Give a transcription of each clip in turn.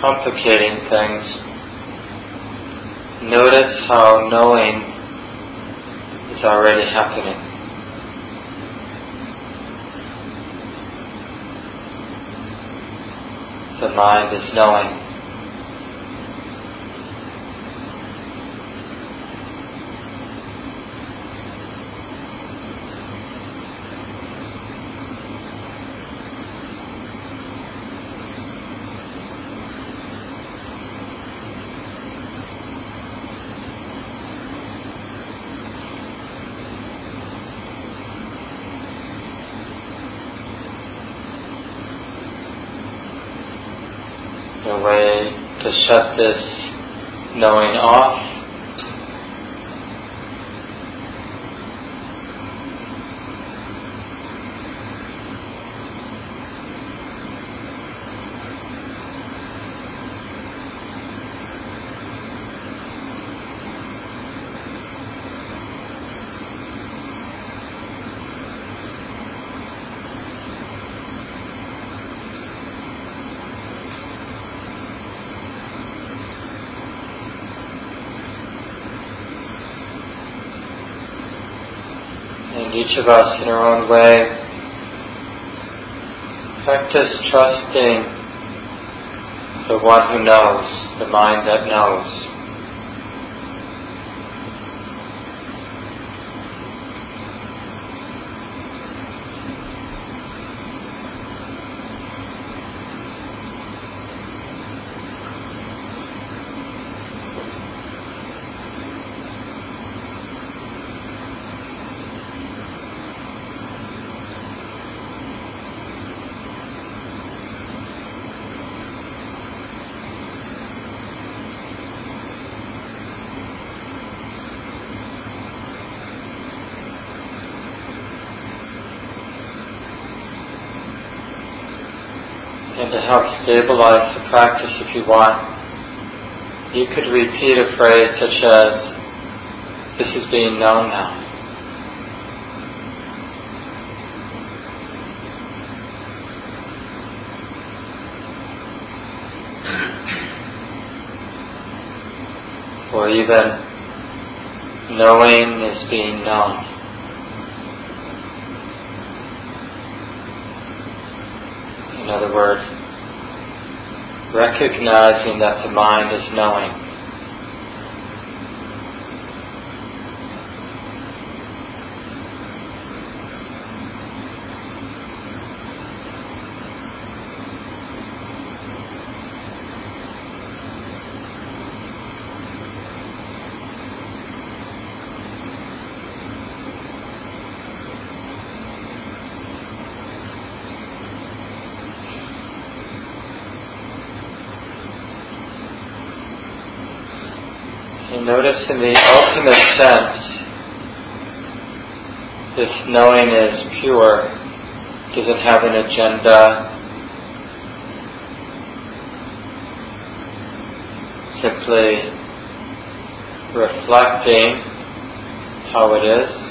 complicating things. Notice how knowing is already happening. The mind is knowing. A way to shut this knowing off. And each of us in our own way practice trusting the one who knows, the mind that knows. And to help stabilize the practice, if you want, you could repeat a phrase such as, This is being known now. Or even, knowing is being known. Words, recognizing that the mind is knowing. And notice in the ultimate sense, this knowing is pure, doesn't have an agenda, simply reflecting how it is.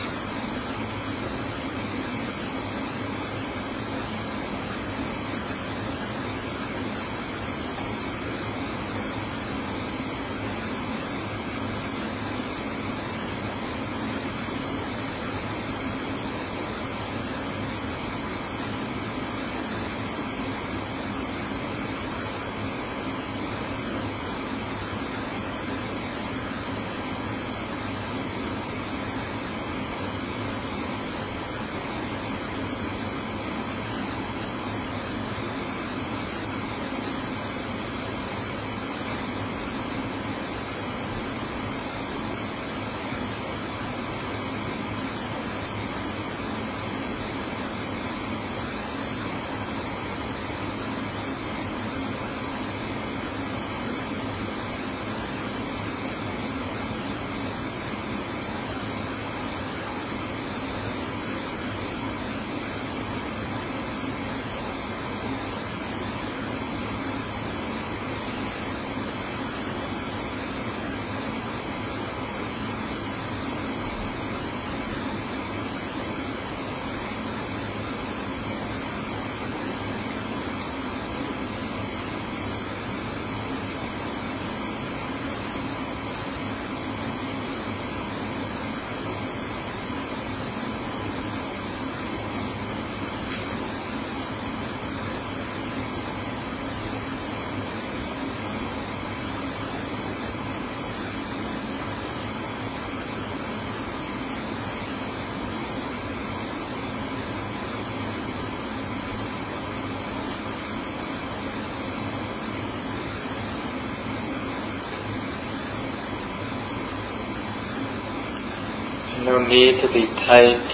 No need to be tight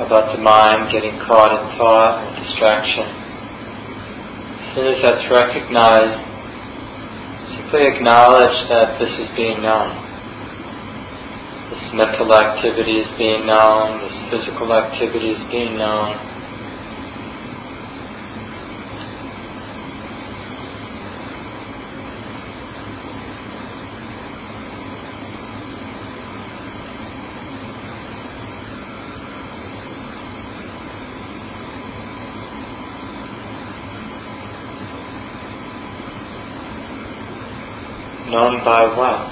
about the mind getting caught in thought or distraction. As soon as that's recognized, simply acknowledge that this is being known. This mental activity is being known, this physical activity is being known. Known by what?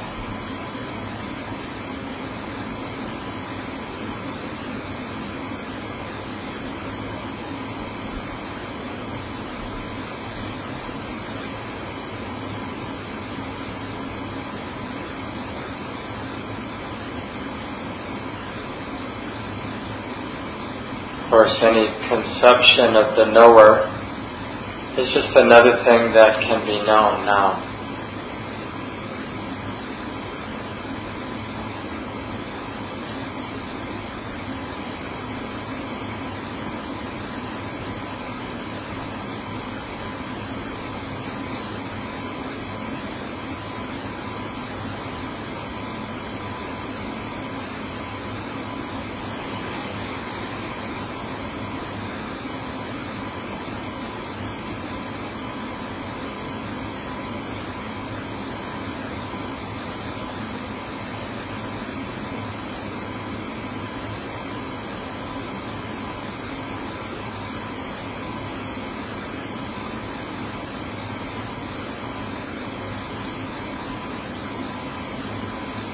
Course, any conception of the knower is just another thing that can be known now.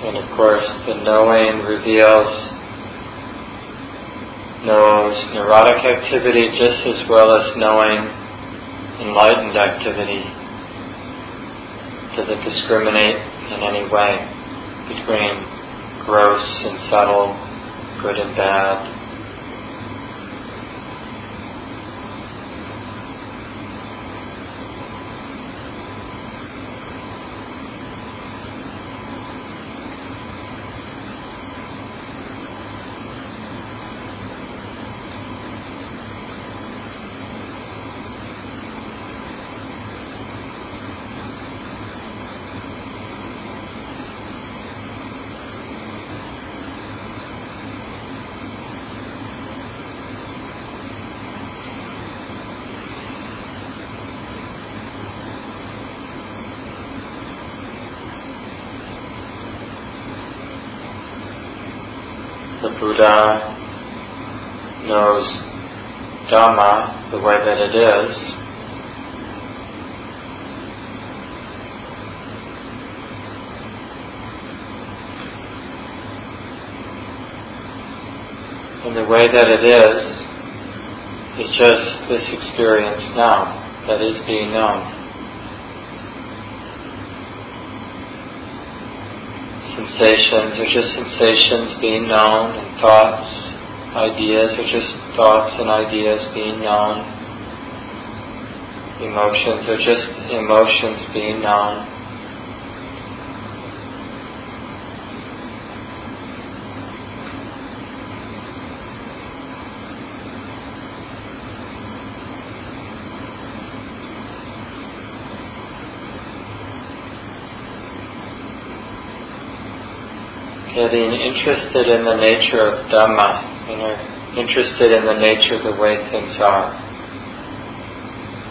And of course, the knowing reveals, knows neurotic activity just as well as knowing enlightened activity. Does it discriminate in any way between gross and subtle, good and bad, the Buddha knows Dhamma the way that it is, And the way that it is, is just this experience now that is being known. Sensations are just sensations being known, and thoughts, ideas are just thoughts and ideas being known. Emotions are just emotions being known. Getting interested in the nature of Dhamma, you know, interested in the nature of the way things are.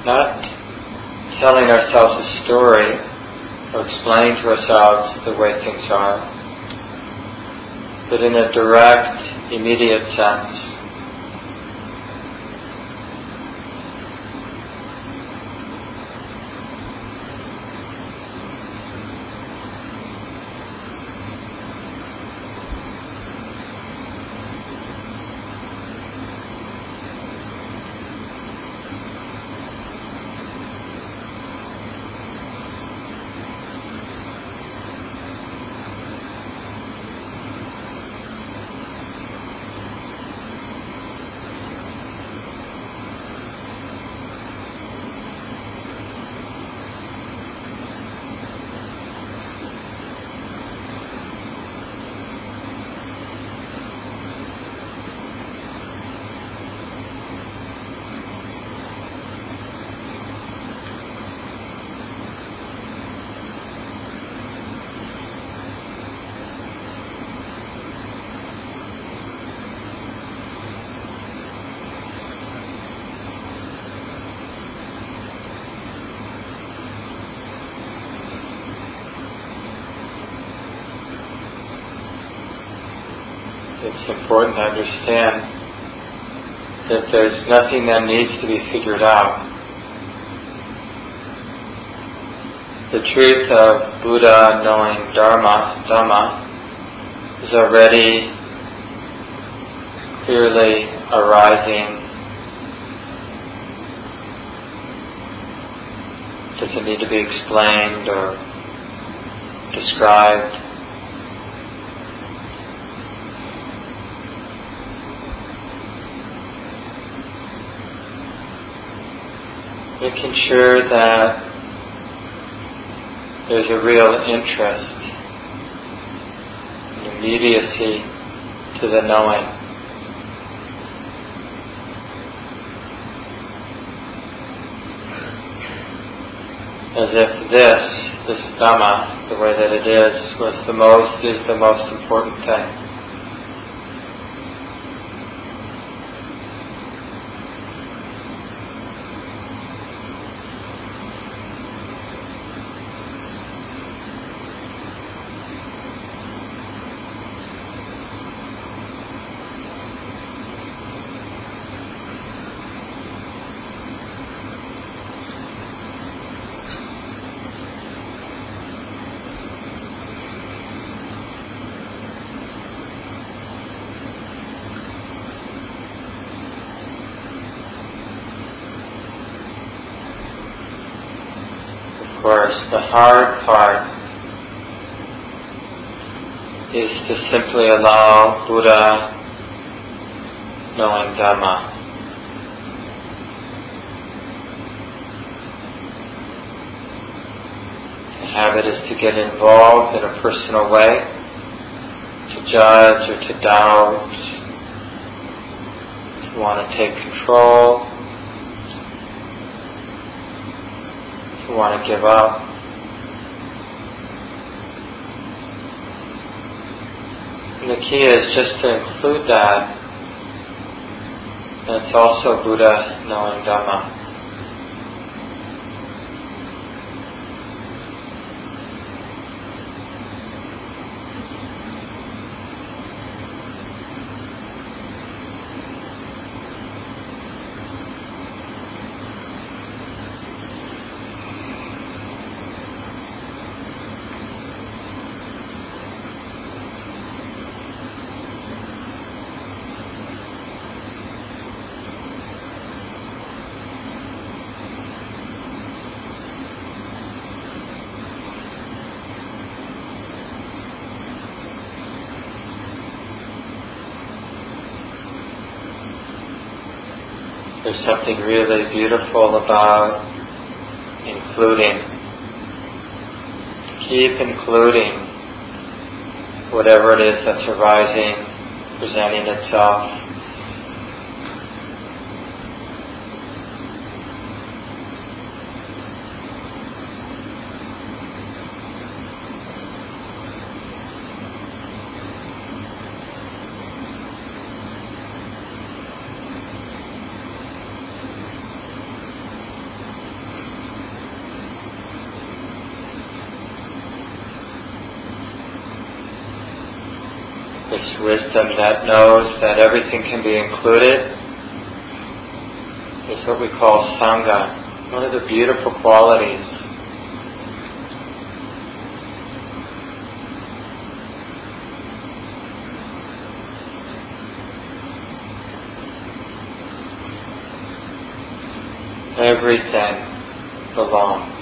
Not telling ourselves a story or explaining to ourselves the way things are, but in a direct, immediate sense, it's important to understand that there's nothing that needs to be figured out. The truth of Buddha knowing Dharma, Dhamma, is already clearly arising. Doesn't need to be explained or described. Making sure that there's a real interest and immediacy to the knowing. As if this, this Dhamma, the way that it is, was the most, is the most important thing. The hard part is to simply allow Buddha knowing Dhamma. The habit is to get involved in a personal way, to judge or to doubt, to want to take control. Want to give up. And the key is just to include that. And it's also Buddha knowing Dhamma. There's something really beautiful about including. Keep including whatever it is that's arising, presenting itself. this wisdom that knows that everything can be included is what we call Sangha, one of the beautiful qualities. Everything belongs.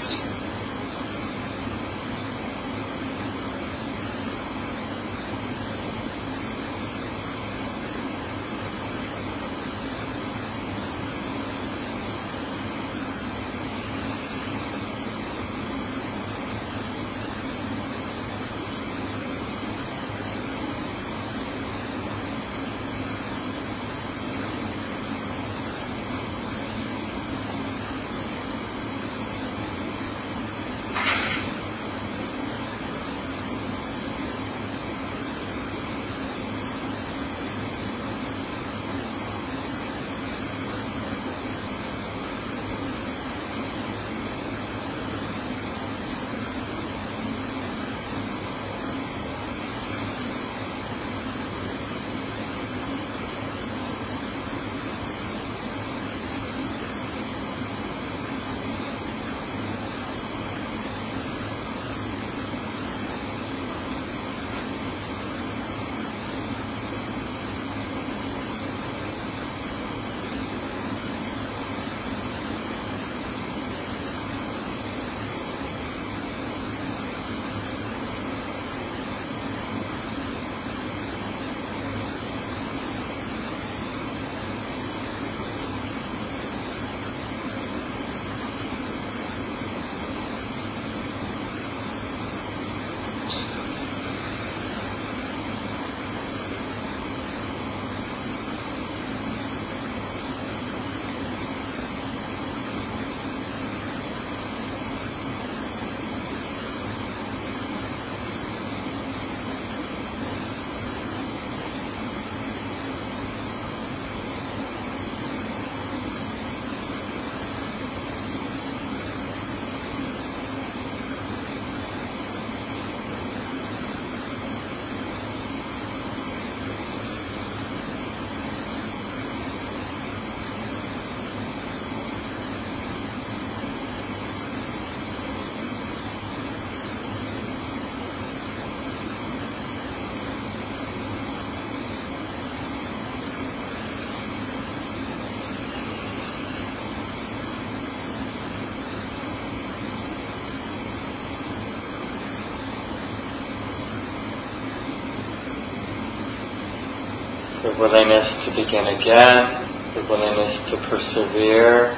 The willingness to begin again, the willingness to persevere.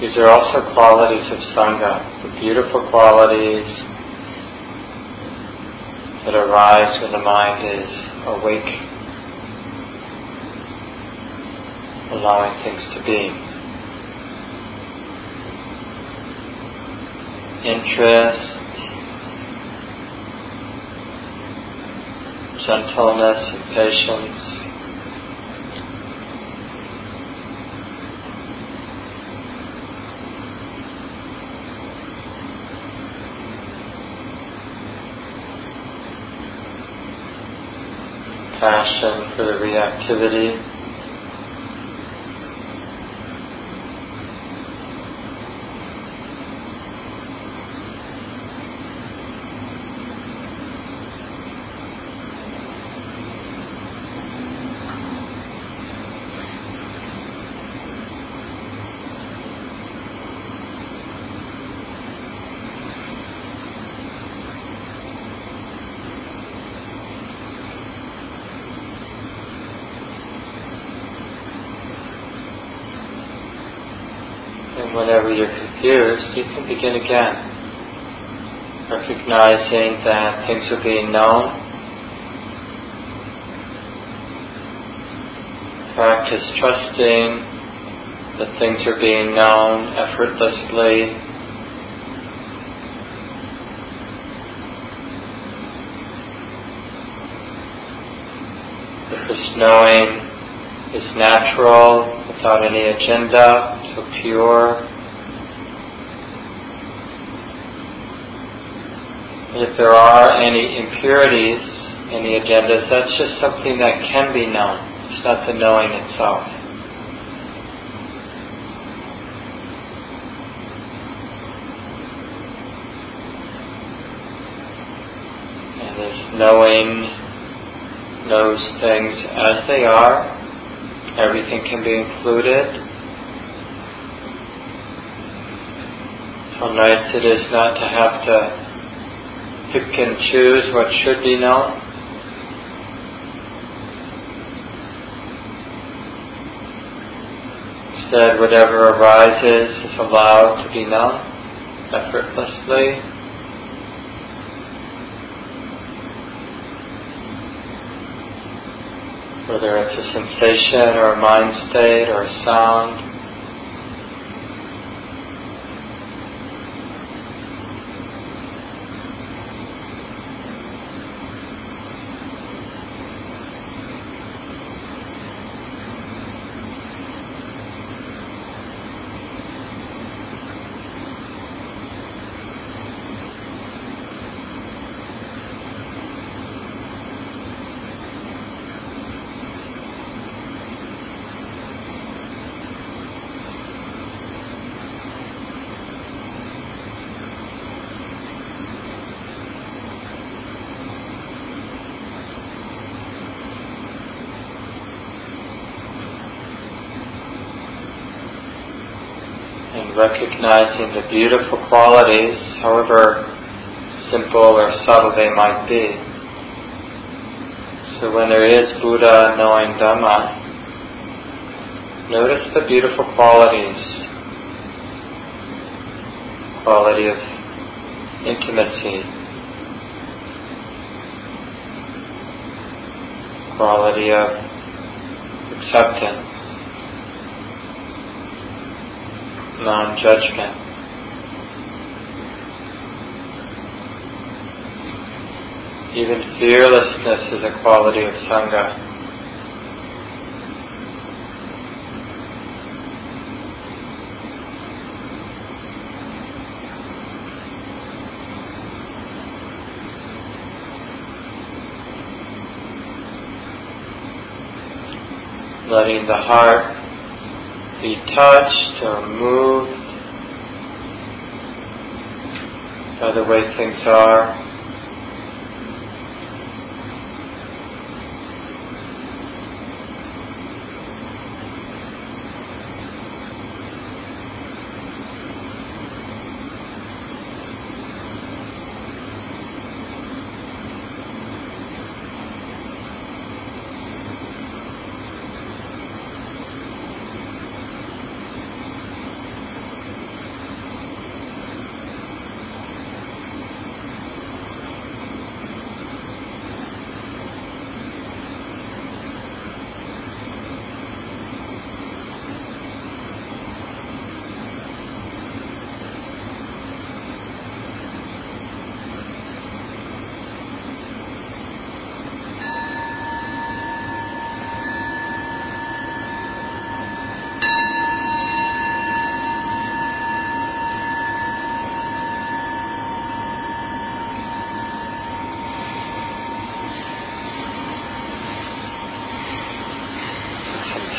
These are also qualities of Sangha, the beautiful qualities that arise when the mind is awake, allowing things to be. Interest, gentleness and patience. Passion for the reactivity. Begin again. Recognizing that things are being known. Practice trusting that things are being known effortlessly. This knowing is natural without any agenda, so pure. And if there are any impurities, in the agendas, that's just something that can be known. It's not the knowing itself. And this knowing knows things as they are. Everything can be included. How nice it is not to have to pick and choose what should be known. Instead, whatever arises is allowed to be known effortlessly. Whether it's a sensation or a mind state or a sound. Recognizing the beautiful qualities, however simple or subtle they might be. So when there is Buddha knowing Dhamma, notice the beautiful qualities. Quality of intimacy, quality of acceptance, non-judgment. Even fearlessness is a quality of Sangha. letting the heart be touched or moved by the way things are.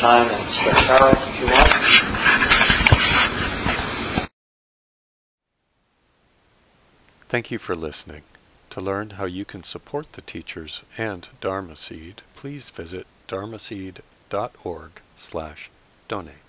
Time and if you want. Thank you for listening. To learn how you can support the teachers and Dharma Seed, please visit dharmaseed.org slash donate.